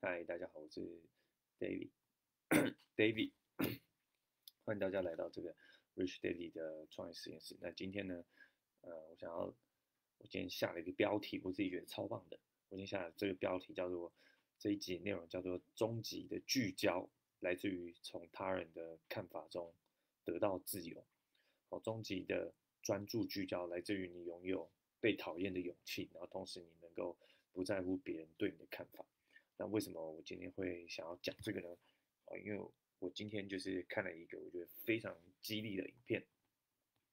嗨，大家好，我是 David David，欢迎大家来到这个 Rich David 的创业实验室。那今天呢，呃，我想要，我今天下了一个标题，我自己觉得超棒的。我今天下的这个标题叫做这一集内容叫做“终极的聚焦”，来自于从他人的看法中得到自由。好，终极的专注聚焦，来自于你拥有被讨厌的勇气，然后同时你能够不在乎别人对你的看法。那为什么我今天会想要讲这个呢？啊，因为我今天就是看了一个我觉得非常激励的影片。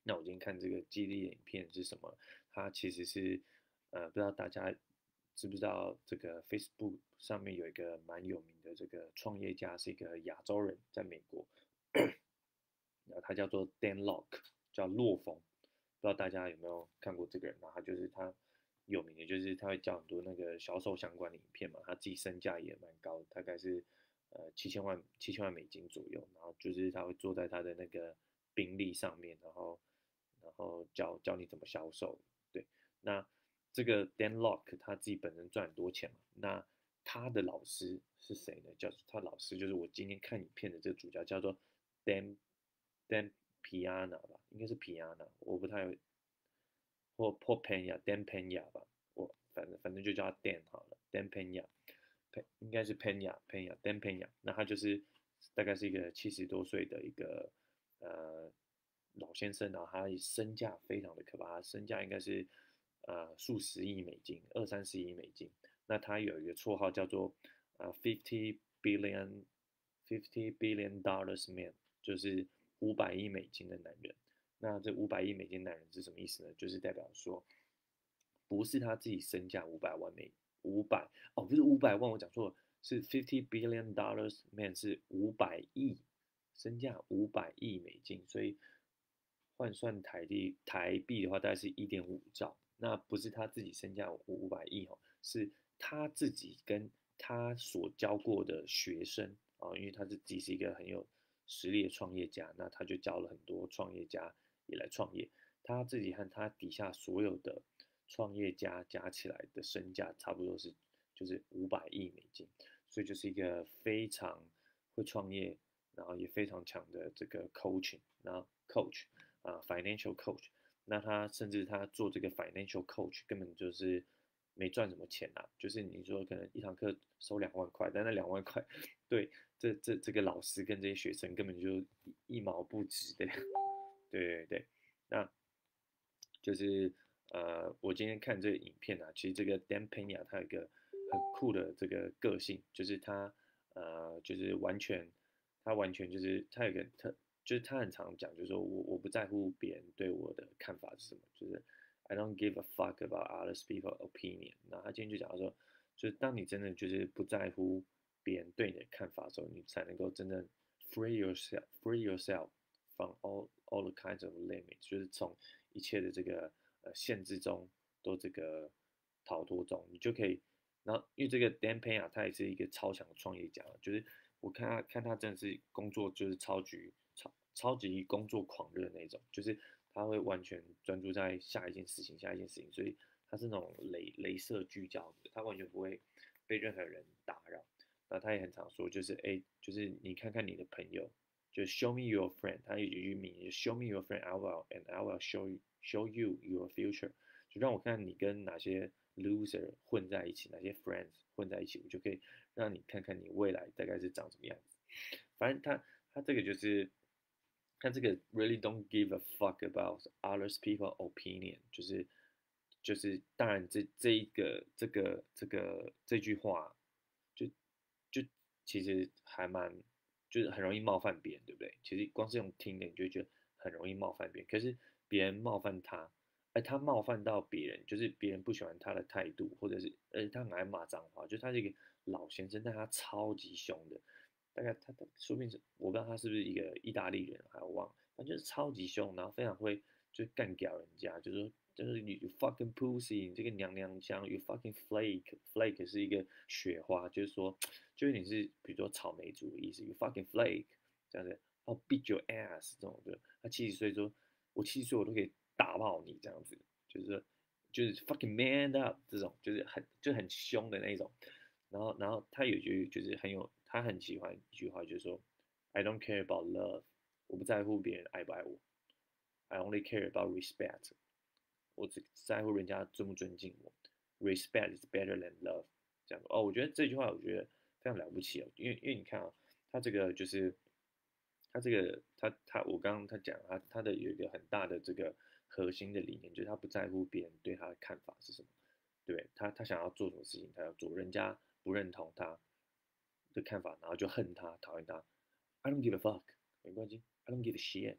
那我今天看这个激励的影片是什么？它其实是呃，不知道大家知不知道，这个 Facebook 上面有一个蛮有名的这个创业家，是一个亚洲人，在美国。然后他叫做 Dan Lok，叫洛峰。不知道大家有没有看过这个人？然后就是他。有名的就是他会教很多那个销售相关的影片嘛，他自己身价也蛮高，大概是呃七千万七千万美金左右。然后就是他会坐在他的那个宾利上面，然后然后教教你怎么销售。对，那这个 Dan Lok 他自己本身赚很多钱嘛，那他的老师是谁呢？叫他老师就是我今天看影片的这个主角叫做 Dan Dan Piana 吧，应该是 Piana，我不太。或或 Pena Dan Pena 吧，我反正反正就叫他 Dan 好了，Dan Pena，应该是 Pena Pena Dan Pena，那他就是大概是一个七十多岁的一个呃老先生，然后他身价非常的可怕，他身价应该是呃数十亿美金，二三十亿美金。那他有一个绰号叫做呃 Fifty Billion Fifty Billion Dollars Man，就是五百亿美金的男人。那这五百亿美金男人是什么意思呢？就是代表说，不是他自己身价五百万美五百哦，不是五百万，我讲错了，是 fifty billion dollars man 是五百亿身价五百亿美金，所以换算台币台币的话，大概是一点五兆。那不是他自己身价五五百亿哦，是他自己跟他所教过的学生啊，因为他是自己是一个很有实力的创业家，那他就教了很多创业家。也来创业，他自己和他底下所有的创业家加起来的身价差不多是就是五百亿美金，所以就是一个非常会创业，然后也非常强的这个 coaching，然后 coach 啊 financial coach，那他甚至他做这个 financial coach 根本就是没赚什么钱啊，就是你说可能一堂课收两万块，但那两万块 对这这这个老师跟这些学生根本就一毛不值的。对对对，那就是呃，我今天看这个影片啊，其实这个 Dan Pena 他有一个很酷的这个个性，就是他呃，就是完全他完全就是他有个特，就是他很常讲，就是说我我不在乎别人对我的看法是什么，就是 I don't give a fuck about other people opinion。那他今天就讲到说，就是当你真的就是不在乎别人对你的看法的时候，你才能够真正 free yourself，free yourself。From all all the kinds of limits，就是从一切的这个呃限制中都这个逃脱中，你就可以。然后因为这个 Dan Pena 他也是一个超强的创业家，就是我看他看他真的是工作就是超级超超级工作狂热那种，就是他会完全专注在下一件事情下一件事情，所以他是那种镭镭射聚焦的，他完全不会被任何人打扰。那他也很常说，就是哎，就是你看看你的朋友。就 show me your friend，他有一句名言，show me your friend，I will and I will show show you your future。就让我看你跟哪些 loser 混在一起，哪些 friends 混在一起，我就可以让你看看你未来大概是长什么样子。反正他他这个就是他这个 really don't give a fuck about others people opinion，就是就是当然这这一个这个这个这句话就就其实还蛮。就是很容易冒犯别人，对不对？其实光是用听的，你就觉得很容易冒犯别人。可是别人冒犯他，而他冒犯到别人，就是别人不喜欢他的态度，或者是呃他很爱骂脏话。就他是一个老先生，但他超级凶的。大概他他说不定是我不知道他是不是一个意大利人，还有忘，反正就是超级凶，然后非常会就干掉人家，就是。就是你 fucking pussy，你这个娘娘腔，you fucking flake，flake 是一个雪花，就是说，就是你是比如说草莓族的意思，you fucking flake 这样子，哦 beat your ass 这种的，他七十岁说，我七十岁我都可以打爆你这样子，就是说就是 fucking man up 这种，就是很就很凶的那种，然后然后他有句就是很有他很喜欢一句话，就是说 I don't care about love，我不在乎别人爱不爱我，I only care about respect，我只在乎人家尊不尊敬我，respect is better than love，这样哦，我觉得这句话我觉得非常了不起哦，因为因为你看啊，他这个就是他这个他他我刚刚他讲他他的有一个很大的这个核心的理念，就是他不在乎别人对他的看法是什么。对他，他想要做什么事情，他要做，人家不认同他的看法，然后就恨他，讨厌他。I don't give a fuck，没关系。I don't give a shit，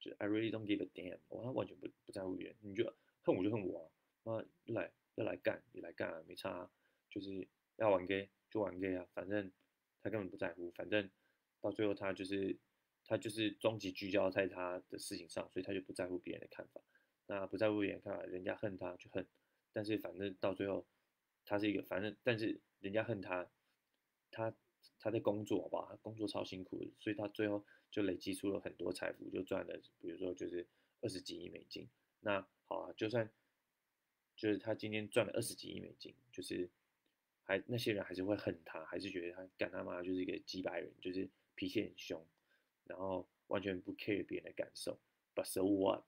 就 I really don't give a damn，我他完全不不在乎别人。你就恨我就恨我啊，啊来要来干你来干啊，没差啊，就是要玩 gay 就玩 gay 啊，反正他根本不在乎，反正到最后他就是他就是终极聚焦在他的事情上，所以他就不在乎别人的看法。那不在乎别人看法，人家恨他就恨。但是反正到最后，他是一个反正，但是人家恨他，他他在工作好不好？他工作超辛苦，所以他最后就累积出了很多财富，就赚了，比如说就是二十几亿美金。那好啊，就算就是他今天赚了二十几亿美金，就是还那些人还是会恨他，还是觉得他干他妈就是一个几百人，就是脾气很凶，然后完全不 care 别人的感受。But so what？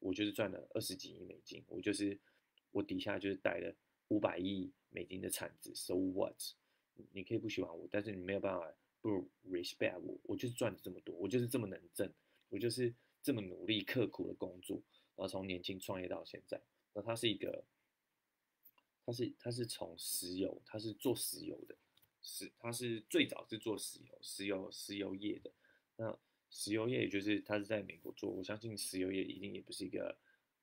我就是赚了二十几亿美金，我就是。我底下就是带了五百亿美金的产值，so what？你可以不喜欢我，但是你没有办法不 respect 我。我就是赚的这么多，我就是这么能挣，我就是这么努力刻苦的工作，然后从年轻创业到现在。那他是一个，他是他是从石油，他是做石油的，是他是最早是做石油，石油石油业的。那石油业就是他是在美国做，我相信石油业一定也不是一个。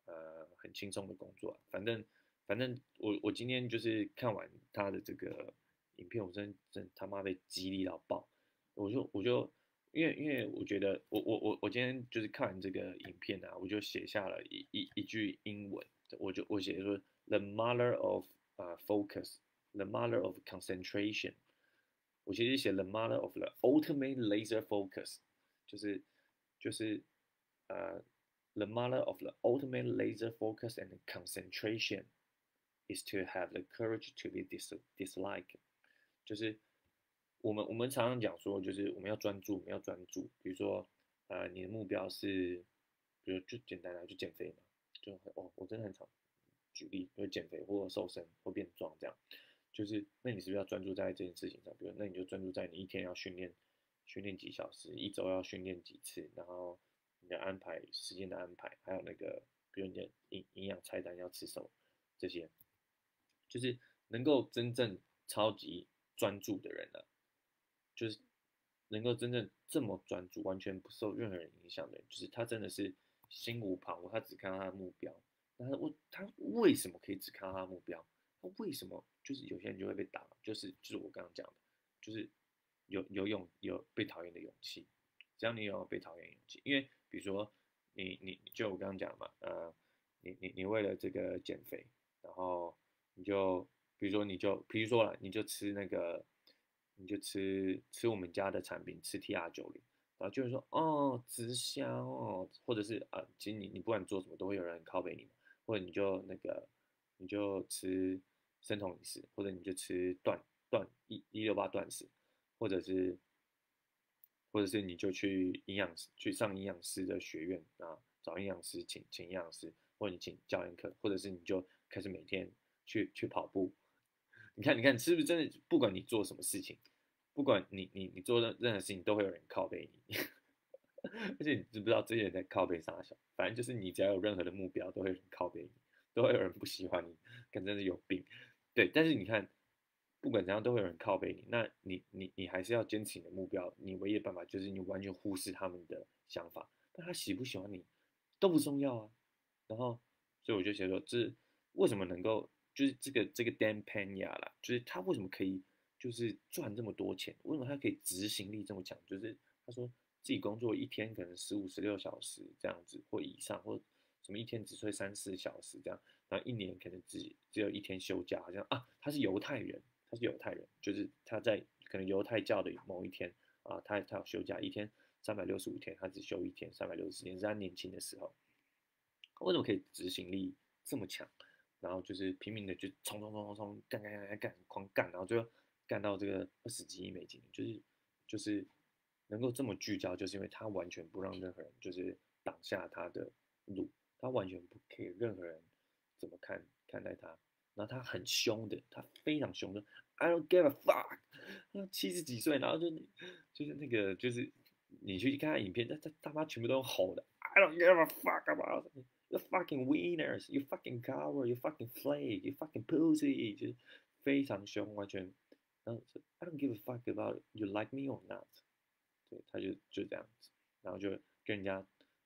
呃，很轻松的工作，反正反正我我今天就是看完他的这个影片，我真真他妈被激励到爆，我就我就因为因为我觉得我我我我今天就是看完这个影片啊，我就写下了一一一句英文，我就我写说 the mother of 呃 focus，the mother of concentration，我其实写 the mother of the ultimate laser focus，就是就是呃。The mother of the ultimate laser focus and concentration is to have the courage to be dis dislike。 就是我们我们常常讲说，就是我们要专注，我们要专注。比如说，呃，你的目标是，比如就简单来就减肥嘛，就哦，我真的很常举例，就减肥或瘦身或变壮这样。就是那你是不是要专注在这件事情上？比如那你就专注在你一天要训练训练几小时，一周要训练几次，然后。你的安排时间的安排，还有那个，比如你的营营养菜单要吃什么，这些，就是能够真正超级专注的人呢，就是能够真正这么专注，完全不受任何人影响的人，就是他真的是心无旁骛，他只看到他的目标。那他为他为什么可以只看到他的目标？他为什么就是有些人就会被打？就是就是我刚刚讲的，就是有有勇有被讨厌的勇气。只要你有被讨厌勇气，因为比如说你你就我刚刚讲嘛，呃，你你你为了这个减肥，然后你就比如说你就比如说了，你就吃那个，你就吃吃我们家的产品，吃 T R 九零，然后就是说哦直销哦，或者是啊，其实你你不管做什么都会有人拷贝你，或者你就那个你就吃生酮饮食，或者你就吃断断一一六八断食，或者是。或者是你就去营养师去上营养师的学院啊，找营养师请请营养师，或者你请教练课，或者是你就开始每天去去跑步。你看，你看是不是真的？不管你做什么事情，不管你你你做任任何事情，都会有人靠背你。而且你知不知道这些人在靠背啥小？反正就是你只要有任何的目标，都会有人靠背你，都会有人不喜欢你，跟真的有病。对，但是你看。不管怎样，都会有人靠背你。那你你你还是要坚持你的目标。你唯一的办法就是你完全忽视他们的想法。但他喜不喜欢你都不重要啊。然后，所以我就写说，这为什么能够就是这个这个 Dan Pena 啦，就是他为什么可以就是赚这么多钱？为什么他可以执行力这么强？就是他说自己工作一天可能十五十六小时这样子或以上，或什么一天只睡三四小时这样，然后一年可能只只有一天休假，好像啊他是犹太人。他是犹太人，就是他在可能犹太教的某一天啊，他他要休假一天，三百六十五天，他只休一天，三百六十天是他年轻的时候。为什么可以执行力这么强？然后就是拼命的就冲冲冲冲冲干干干干干狂干，然后最后干到这个二十几亿美金，就是就是能够这么聚焦，就是因为他完全不让任何人就是挡下他的路，他完全不给任何人怎么看看待他，然后他很凶的，他非常凶的，I don't give a fuck，七十几岁，然后就就是那个就是你去看他影片，他他他妈全部都吼的，I don't give a fuck about。You fucking winners, you fucking coward, you fucking flake, you fucking pussy，就是非常凶，完全，然后 I don't give a fuck about you like me or not，对，他就就这样子，然后就跟人家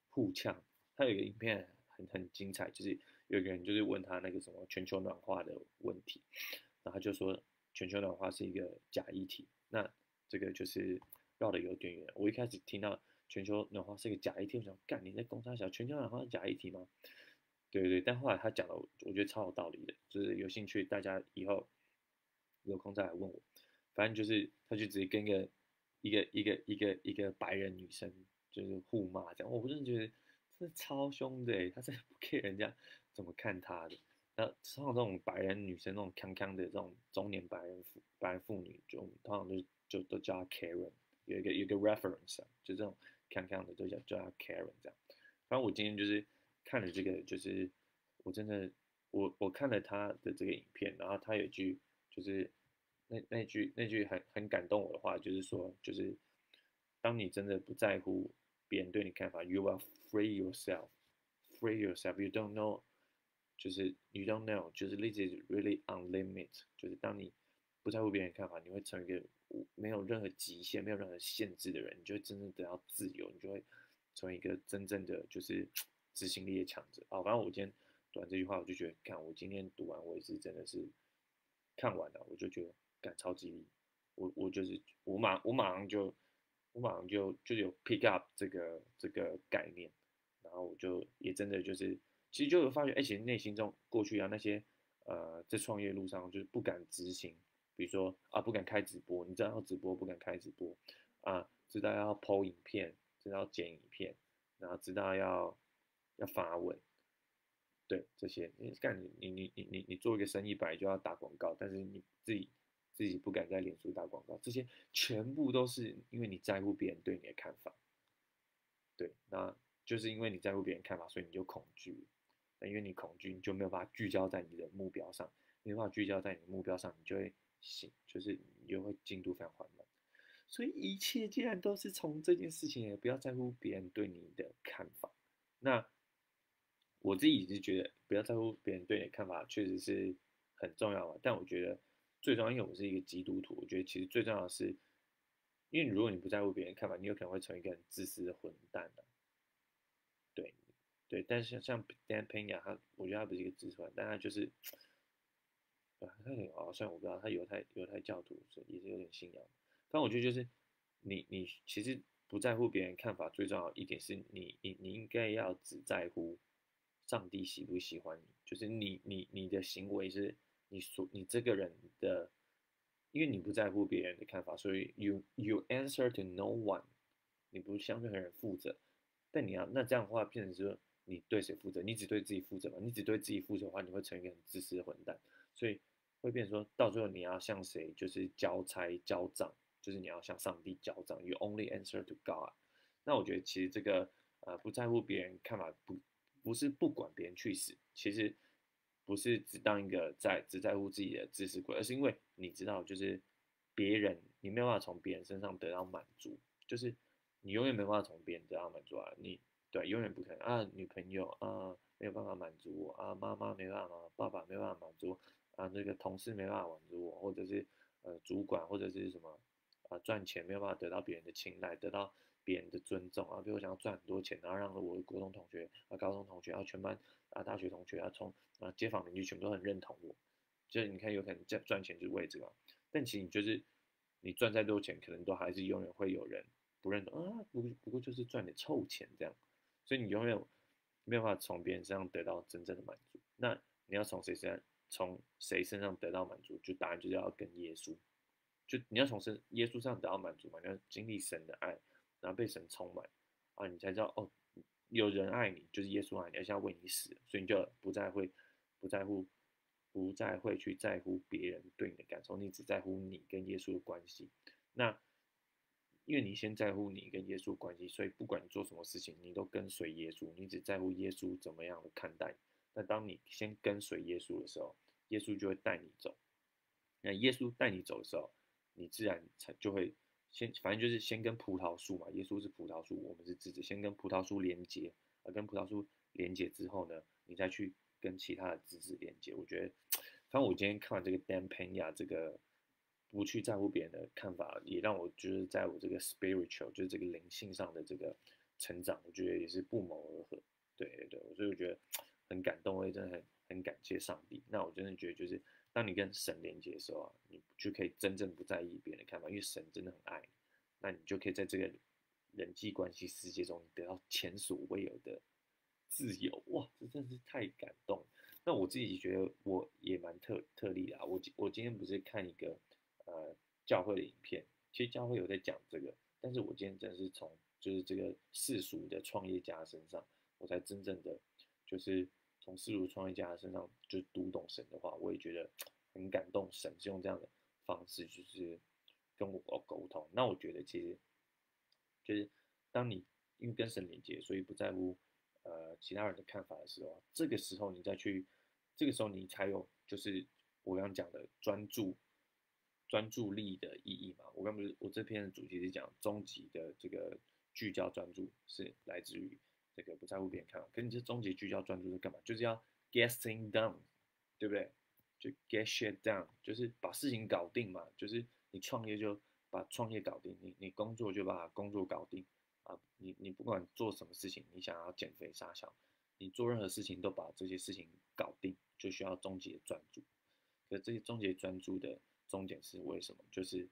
互呛。他有一个影片很很精彩，就是有个人就是问他那个什么全球暖化的问题，然后他就说全球暖化是一个假议题。那这个就是绕的有点远。我一开始听到。全球暖化是一个假议题，我想干你在公差小，全球暖化是假议题吗？对对，但后来他讲了，我觉得超有道理的，就是有兴趣大家以后有空再来问我。反正就是他就直接跟一个一个一个一个一个白人女生就是互骂这样，我真的觉得是超凶的，他是不 care 人家怎么看他的。那像这种白人女生那种康康的这种中年白人妇白人妇女，就通常都就都叫她 Karen，有一个有一个 reference，就这种。看看的都叫叫他 Karen 这样，反正我今天就是看了这个，就是我真的我我看了他的这个影片，然后他有一句就是那那句那句很很感动我的话，就是说就是当你真的不在乎别人对你看法，You are free yourself，free yourself，you don't know，就是 you don't know，就是 this is really unlimited，就是当你不在乎别人看法，你会成为一个。没有任何极限，没有任何限制的人，你就会真正得到自由，你就会成为一个真正的就是 执行力的强者啊！反正我今天读完这句话，我就觉得，看我今天读完，我也是真的是看完了，我就觉得，感超激励，我我就是我马我马上就我马上就就有 pick up 这个这个概念，然后我就也真的就是其实就有发觉，而且内心中过去啊那些呃在创业路上就是不敢执行。比如说啊，不敢开直播，你知道要直播不敢开直播啊，知道要剖影片，知道要剪影片，然后知道要要发文，对这些，你干你你你你你你做一个生意本来就要打广告，但是你自己自己不敢在脸书打广告，这些全部都是因为你在乎别人对你的看法，对，那就是因为你在乎别人看法，所以你就恐惧，那因为你恐惧，你就没有办法聚焦在你的目标上，没有办法聚焦在你的目标上，你就会。行，就是你就会进度非常缓慢，所以一切既然都是从这件事情，也不要在乎别人对你的看法。那我自己是觉得，不要在乎别人对你的看法，确实是很重要嘛。但我觉得最重要，因为我是一个基督徒，我觉得其实最重要的是，因为如果你不在乎别人看法，你有可能会成为一个很自私的混蛋的。对，对，但是像像 Dan Pena，他我觉得他不是一个自私混蛋，但他就是。他很哦，虽然我不知道他犹太犹太教徒，所以也是有点信仰。但我觉得就是你你其实不在乎别人看法，最重要一点是你你你应该要只在乎上帝喜不喜欢你，就是你你你的行为是你所你这个人的，因为你不在乎别人的看法，所以 you you answer to no one，你不向任何人负责。但你要那这样的话，变成说你对谁负责？你只对自己负责吗？你只对自己负责的话，你会成一个很自私的混蛋。所以会变说到最后你要向谁就是交差交账，就是你要向上帝交账。You only answer to God。那我觉得其实这个呃不在乎别人看法，不不是不管别人去死，其实不是只当一个在只在乎自己的知识鬼，而是因为你知道就是别人你没有办法从别人身上得到满足，就是你永远没办法从别人得到满足啊，你对永远不可能啊，女朋友啊没有办法满足我啊，妈妈没办法，爸爸没办法满足。啊，那个同事没办法满足我，或者是呃主管或者是什么啊赚钱没有办法得到别人的青睐，得到别人的尊重啊，比如我想要赚很多钱，然后让我的国中同学啊、高中同学啊、全班啊、大学同学啊、从啊街坊邻居全部都很认同我，就是你看有可能赚赚钱就是为这个，但其实你就是你赚再多钱，可能都还是永远会有人不认同啊，不不过就是赚点臭钱这样，所以你永远没有办法从别人身上得到真正的满足，那你要从谁身上？从谁身上得到满足？就答案就是要跟耶稣，就你要从神耶稣上得到满足嘛？你要经历神的爱，然后被神充满啊，你才知道哦，有人爱你，就是耶稣爱你，而且要为你死，所以你就不再会不在乎不再会去在乎别人对你的感受，你只在乎你跟耶稣的关系。那因为你先在乎你跟耶稣关系，所以不管你做什么事情，你都跟随耶稣，你只在乎耶稣怎么样的看待。那当你先跟随耶稣的时候，耶稣就会带你走。那耶稣带你走的时候，你自然才就会先，反正就是先跟葡萄树嘛。耶稣是葡萄树，我们是枝子，先跟葡萄树连接。而跟葡萄树连接之后呢，你再去跟其他的枝子连接。我觉得，反正我今天看完这个 Dan Pena 这个。不去在乎别人的看法，也让我觉得在我这个 spiritual，就是这个灵性上的这个成长，我觉得也是不谋而合。对对对，所以我觉得很感动，我也真的很很感谢上帝。那我真的觉得，就是当你跟神连接的时候啊，你就可以真正不在意别人的看法，因为神真的很爱你。那你就可以在这个人际关系世界中得到前所未有的自由。哇，这真是太感动。那我自己觉得我也蛮特特例啊。我我今天不是看一个。呃，教会的影片，其实教会有在讲这个，但是我今天真的是从就是这个世俗的创业家身上，我才真正的就是从世俗创业家身上就读懂神的话，我也觉得 很感动。神是用这样的方式就是跟我沟通。那我觉得其实就是当你因为跟神连接，所以不在乎呃其他人的看法的时候，这个时候你再去，这个时候你才有就是我刚讲的专注。专注力的意义嘛，我刚不是我这篇的主题是讲终极的这个聚焦专注是来自于这个不在乎别人看法，可是你这终极聚焦专注是干嘛？就是要 get thing done，对不对？就 get shit done，就是把事情搞定嘛。就是你创业就把创业搞定，你你工作就把工作搞定啊。你你不管做什么事情，你想要减肥杀小，你做任何事情都把这些事情搞定，就需要终极的专注。可这些终极专注的。终点是为什么？就是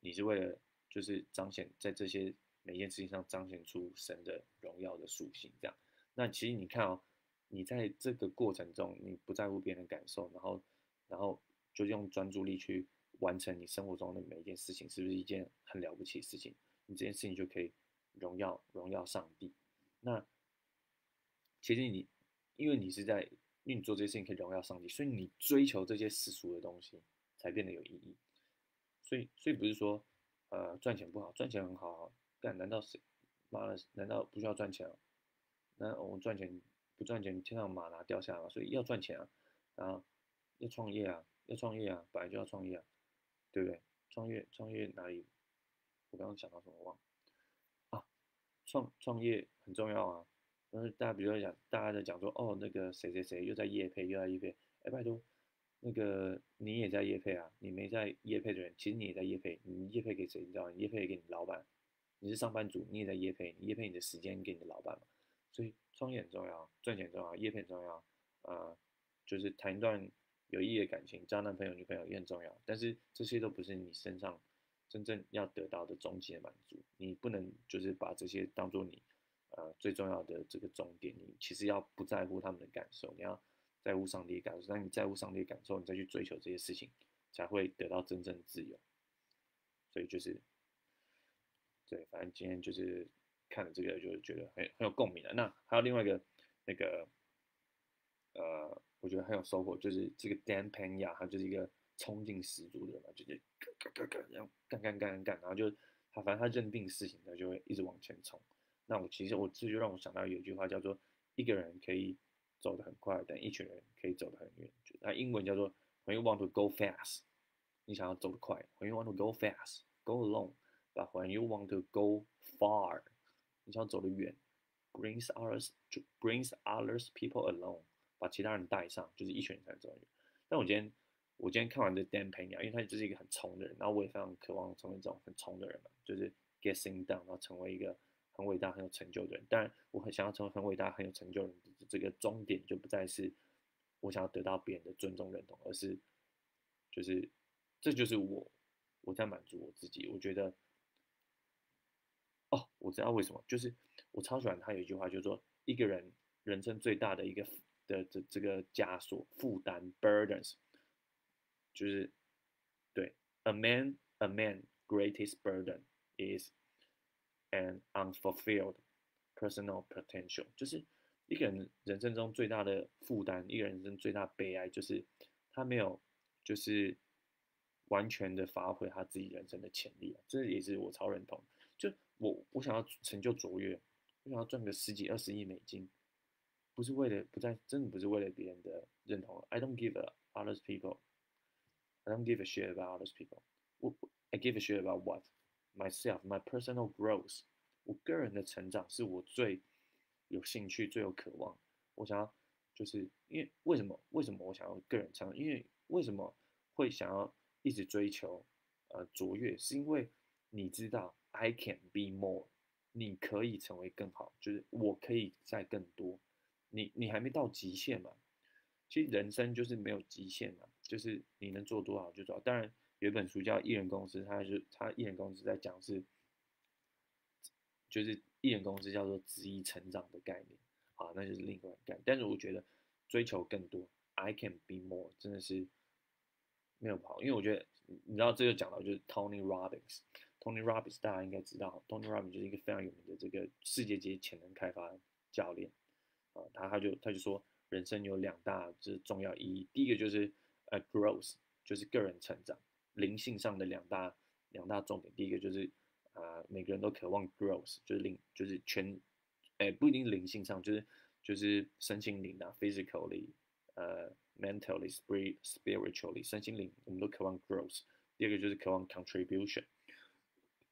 你是为了，就是彰显在这些每件事情上彰显出神的荣耀的属性，这样。那其实你看哦，你在这个过程中，你不在乎别人的感受，然后，然后就用专注力去完成你生活中的每一件事情，是不是一件很了不起的事情？你这件事情就可以荣耀荣耀上帝。那其实你因为你是在，因为你做这些事情可以荣耀上帝，所以你追求这些世俗的东西。才变得有意义，所以所以不是说，呃，赚钱不好，赚钱很好干，难道是，妈的，难道不需要赚钱啊？那我们赚钱不赚钱，天上马哪掉下来嘛？所以要赚钱啊，啊，要创业啊，要创业啊，本来就要创业啊，对不对？创业创业哪里？我刚刚讲到什么忘？啊，创创业很重要啊，但是大家比如说讲，大家在讲说，哦，那个谁谁谁又在夜配，又在夜配，哎，拜托。那个你也在夜配啊？你没在夜配的人，其实你也在夜配。你夜配给谁？你知道吗？业配给你老板。你是上班族，你也在业配。你业配你的时间给你的老板嘛？所以创业很重要，赚钱重要，业配很重要。呃，就是谈一段有意义的感情，交男朋友女朋友也很重要。但是这些都不是你身上真正要得到的终极的满足。你不能就是把这些当做你呃最重要的这个终点。你其实要不在乎他们的感受，你要。在乎上帝的感受，当你在乎上帝的感受，你再去追求这些事情，才会得到真正的自由。所以就是，对，反正今天就是看了这个，就是觉得很很有共鸣的。那还有另外一个那个，呃，我觉得很有收获，就是这个 Dan Pena，他就是一个冲劲十足的人嘛，就是干干干干，然后干干干干干，然后就他反正他认定事情，他就会一直往前冲。那我其实我这就让我想到有一句话叫做，一个人可以。走得很快，但一群人可以走得很远。那英文叫做 When you want to go fast，你想要走得快。When you want to go fast，go alone。When you want to go far，你想走得远，brings others brings others people along，把其他人带上，就是一群人才能走远。但我今天我今天看完这 Dan Pena，因为他就是一个很冲的人，然后我也非常渴望成为这种很冲的人嘛，就是 getting down，然后成为一个。很伟大、很有成就的人，当然，我很想要成为很伟大、很有成就的人。这个终点就不再是我想要得到别人的尊重、认同，而是就是这就是我我在满足我自己。我觉得，我知道为什么，就是我超喜欢他有一句话，就是说一个人人生最大的一个的这这个枷锁、负担 （burdens），就是对 a man a man greatest burden is an unfulfilled personal potential，就是一个人人生中最大的负担，一个人生最大悲哀，就是他没有就是完全的发挥他自己人生的潜力，这也是我超认同。我我想要成就卓越，我想要赚个十几二十亿美金，不是为了不在真的不是为了别人的认同。I don't give a others people. I don't give a shit about others people. 我 I give a shit about what myself, my personal growth. 我个人的成长是我最有兴趣、最有渴望。我想要就是因为为什么？为什么我想要个人成长？因为为什么会想要一直追求呃卓越？是因为你知道 I can be more，你可以成为更好，就是我可以再更多。你你还没到极限嘛？其实人生就是没有极限嘛，就是你能做多少就多少。当然有一本书叫《艺人公司》，它是它艺人公司在讲是，就是艺人公司叫做“职业成长”的概念。啊，那就是另外一概但是我觉得追求更多，I can be more，真的是没有不好。因为我觉得，你知道这个讲到就是 Tony Robbins Tony Robbins 大家应该知道，Tony Robbins 就是一个非常有名的这个世界级潜能开发教练。啊，他他就他就说，人生有两大就是重要意义，第一个就是呃 growth，就是个人成长，灵性上的两大两大重点。第一个就是啊，每个人都渴望 growth，就是灵就是全。哎，不一定灵性上，就是就是身心灵啊，physically，呃，mentally，spirit，spiritually，身心灵，我们都渴望 growth。第二个就是渴望 contribution。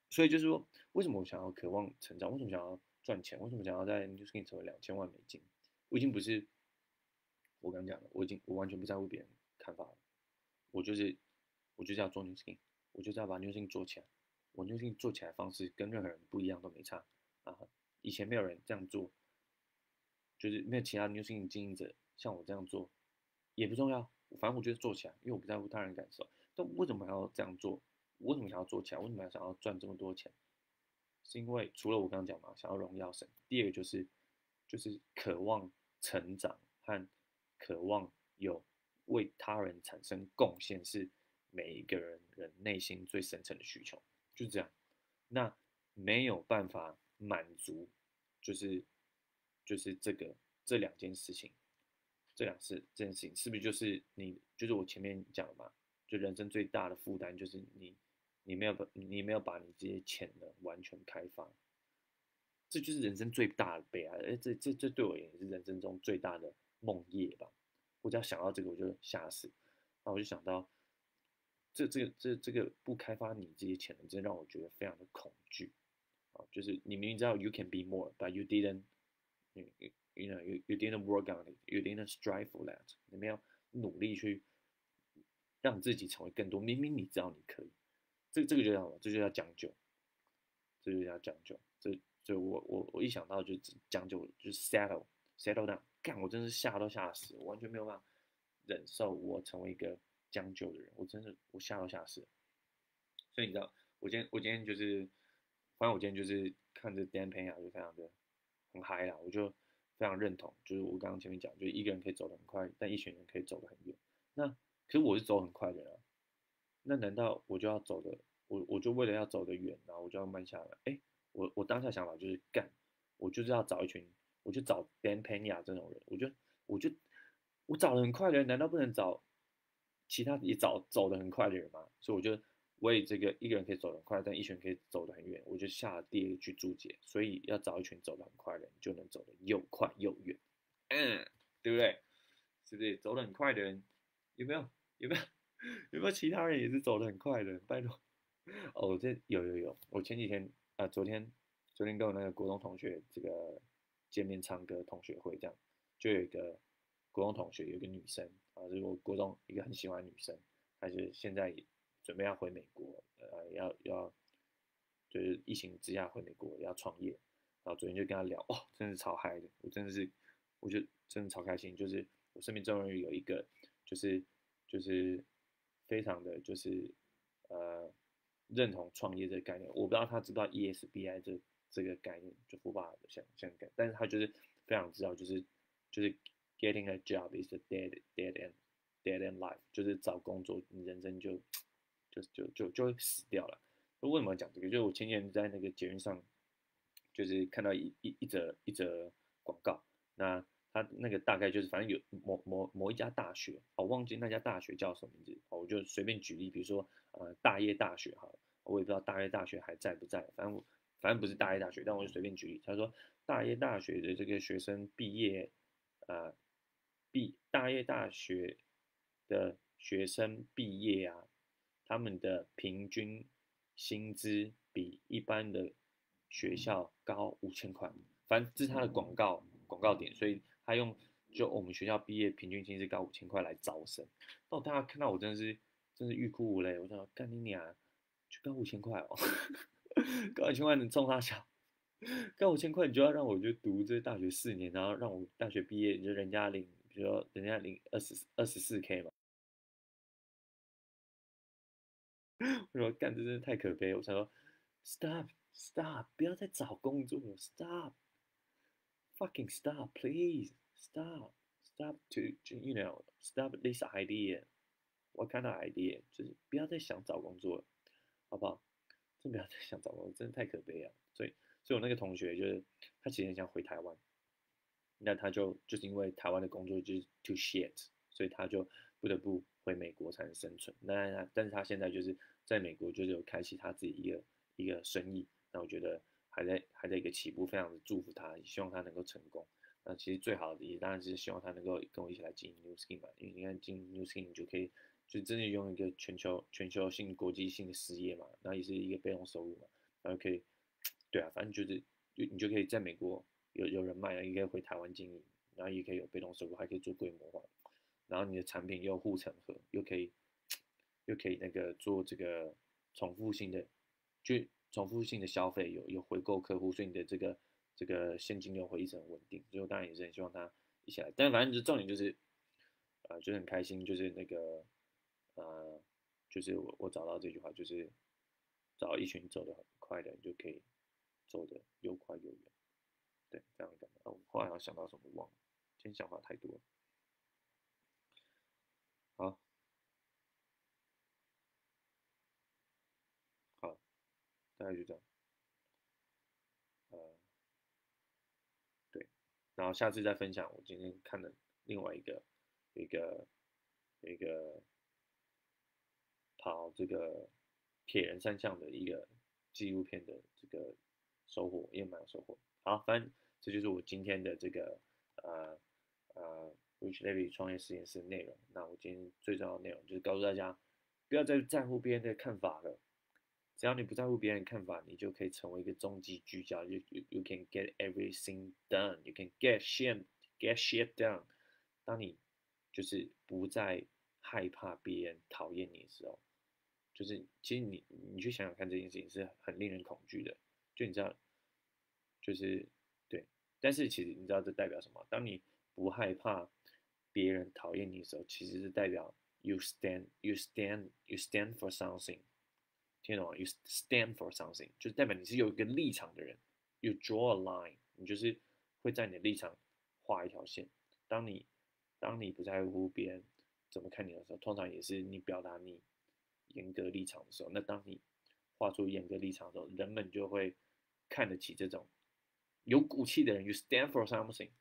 所以就是说，为什么我想要渴望成长？为什么想要赚钱？为什么想要在 New Skin 成为两千万美金？我已经不是我刚讲的，我已经我完全不在乎别人看法了。我就是我就是要做 New Skin，我就是要把 New Skin 做起来。我 New Skin 做起来方式跟任何人不一样，都没差啊。以前没有人这样做，就是没有其他牛性经营者像我这样做，也不重要。反正我觉得做起来，因为我不在乎他人感受。但为什么还要这样做？我为什么想要做起来？为什么要想要赚这么多钱？是因为除了我刚刚讲嘛，想要荣耀神。第二个就是，就是渴望成长和渴望有为他人产生贡献，是每一个人人内心最深层的需求。就这样。那没有办法。满足，就是就是这个这两件事情，这两事这件事情是不是就是你就是我前面讲的嘛？就人生最大的负担就是你你没有把你没有把你这些潜能完全开发，这就是人生最大的悲哀。哎，这这这对我也是人生中最大的梦魇吧？我只要想到这个我就吓死，那我就想到这这个这这个不开发你这些潜能，真的让我觉得非常的恐惧。啊就是你明明知道 you can be more，but you didn't，you you know you you didn't work on it，you didn't strive for that，你没有努力去让自己成为更多。明明你知道你可以，这这个就叫什么？这就叫将就，这就叫将就。这就我我我一想到就将就，就 settle settle down。干，我真是吓都吓死，我完全没有办法忍受我成为一个将就的人，我真是我吓都吓死。所以你知道，我今天我今天就是。反正我今天就是看着 Dan Pena 就非常的很嗨啦，我就非常认同，就是我刚刚前面讲，就是一个人可以走得很快，但一群人可以走得很远。那可是我是走很快的人啊，那难道我就要走的，我我就为了要走得远，然后我就要慢下来？哎，我我当下想法就是干，我就是要找一群，我就找 Dan Pena 这种人，我就我就我找的很快的人，难道不能找其他也找走得很快的人吗？所以我就。为这个一个人可以走得很快，但一群人可以走得很远，我就下了第一个去注解。所以要找一群走得很快的人，就能走得又快又远，嗯，对不对？是不是走得很快的人有没有？有没有？有没有其他人也是走得很快的？拜托，哦，这有有有，我前几天啊，昨天昨天跟我那个国中同学这个见面唱歌同学会，这样就有一个国中同学，有一个女生啊，就是我国中一个很喜欢女生，她是现在。准备要回美国，呃，要要就是疫情之下回美国要创业，然后昨天就跟他聊，哇，真是超嗨的，我真的是，我就真的超开心，就是我身边终于有一个，就是就是非常的就是呃认同创业这个概念，我不知道他知道 ESBI 这这个概念，就富爸的相相概，但是他就是非常知道，就是就是 getting a job is a dead dead end dead end life，就是找工作，你人生就。就就就就会死掉了。为什么讲这个？就是我前年在那个捷运上，就是看到一一一则一则广告。那他那个大概就是反正有某某某一家大学，我忘记那家大学叫什么名字，我就随便举例，比如说呃大业大学哈，我也不知道大业大学还在不在，反正反正不是大业大学，但我就随便举例，他说大业大学的这个学生毕业，呃毕大业大学的学生毕业啊，他们的平均薪资比一般的学校高五千块，反正这是他的广告广告点，所以。他用就我们学校毕业平均薪资高五千块来招生，那大家看到我真的是真是欲哭无泪。我想干你娘，就高五千块哦，高五千块能中他小，高五千块你就要让我就读这大学四年，然后让我大学毕业你就人家领，比如说人家领二十二十四 K 嘛。我说干这真的太可悲，我想说 stop stop 不要再找工作了 stop。Fucking stop, please stop, stop to, you know, stop this idea. What kind of idea? 就是不要再想找工作了，好不好？真不要再想找工作，真的太可悲了。所以，所以我那个同学就是他其实很想回台湾，那他就就是因为台湾的工作就是 too shit，所以他就不得不回美国才能生存。那他，但是他现在就是在美国就是有开启他自己一个一个生意。那我觉得。还在还在一个起步，非常的祝福他，希望他能够成功。那其实最好的也当然是希望他能够跟我一起来经营 New Skin 嘛，因为你看经营 New Skin 你就可以就真的用一个全球全球性国际性的事业嘛，那也是一个被动收入嘛，然后可以对啊，反正就是就你就可以在美国有有人脉啊，也可以回台湾经营，然后也可以有被动收入，还可以做规模化，然后你的产品又护城河，又可以又可以那个做这个重复性的就。重复性的消费有有回购客户，所以你的这个这个现金流会一直很稳定。所以我当然也是很希望他一起来，但反正就重点就是，呃，就是很开心，就是那个呃，就是我我找到这句话，就是找一群走得很快的人，就可以走得又快又远。对，这样感觉。哦，后来要想到什么忘了，今天想法太多了。好。大概就这样，呃，对，然后下次再分享我今天看的另外一个一个一个跑这个铁人三项的一个纪录片的这个收获，也蛮有收获。好，反正这就是我今天的这个呃呃 Rich Levy 创业实验室内容。那我今天最重要的内容就是告诉大家，不要再在乎别人的看法了。只要你不在乎别人看法，你就可以成为一个终极聚焦。You you you can get everything done. You can get shit get shit done. 当你就是不再害怕别人讨厌你的时候，就是其实你你去想想看，这件事情是很令人恐惧的。就你知道，就是对，但是其实你知道这代表什么？当你不害怕别人讨厌你的时候，其实是代表 you stand you stand you stand for something. 听懂吗？You stand for something，就是代表你是有一个立场的人。You draw a line，你就是会在你的立场画一条线。当你当你不在乎别人怎么看你的时候，通常也是你表达你严格立场的时候。那当你画出严格立场的时候，人们就会看得起这种有骨气的人。You stand for something，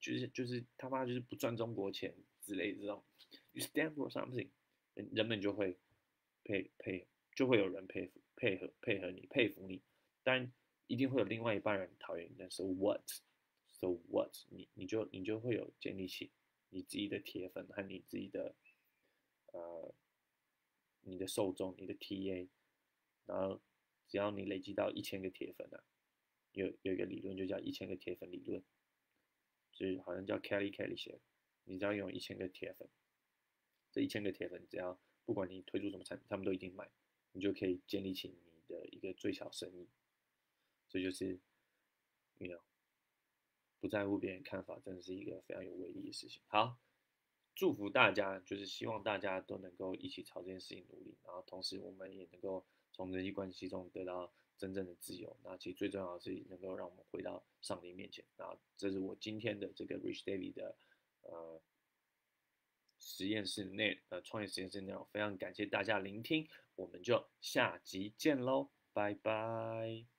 就是就是他妈就是不赚中国钱之类的这种。You stand for something，人人们就会配配。就会有人佩服、配合、配合你、佩服你，但一定会有另外一半人讨厌你。但是 what？So what？你你就你就会有建立起你自己的铁粉和你自己的呃你的受众、你的 TA，然后只要你累积到一千个铁粉啊，有有一个理论就叫一千个铁粉理论，就是好像叫 Kelly Kelly 写的，你只要拥有一千个铁粉，这一千个铁粉只要不管你推出什么产品，他们都一定买。你就可以建立起你的一个最小生意，这就是，you know，不在乎别人看法，真的是一个非常有威力的事情。好，祝福大家，就是希望大家都能够一起朝这件事情努力，然后同时我们也能够从人际关系中得到真正的自由。那其实最重要的是能够让我们回到上帝面前。那这是我今天的这个 Rich David 的呃。实验室内呃创业实验室内容，非常感谢大家聆听，我们就下集见喽，拜拜。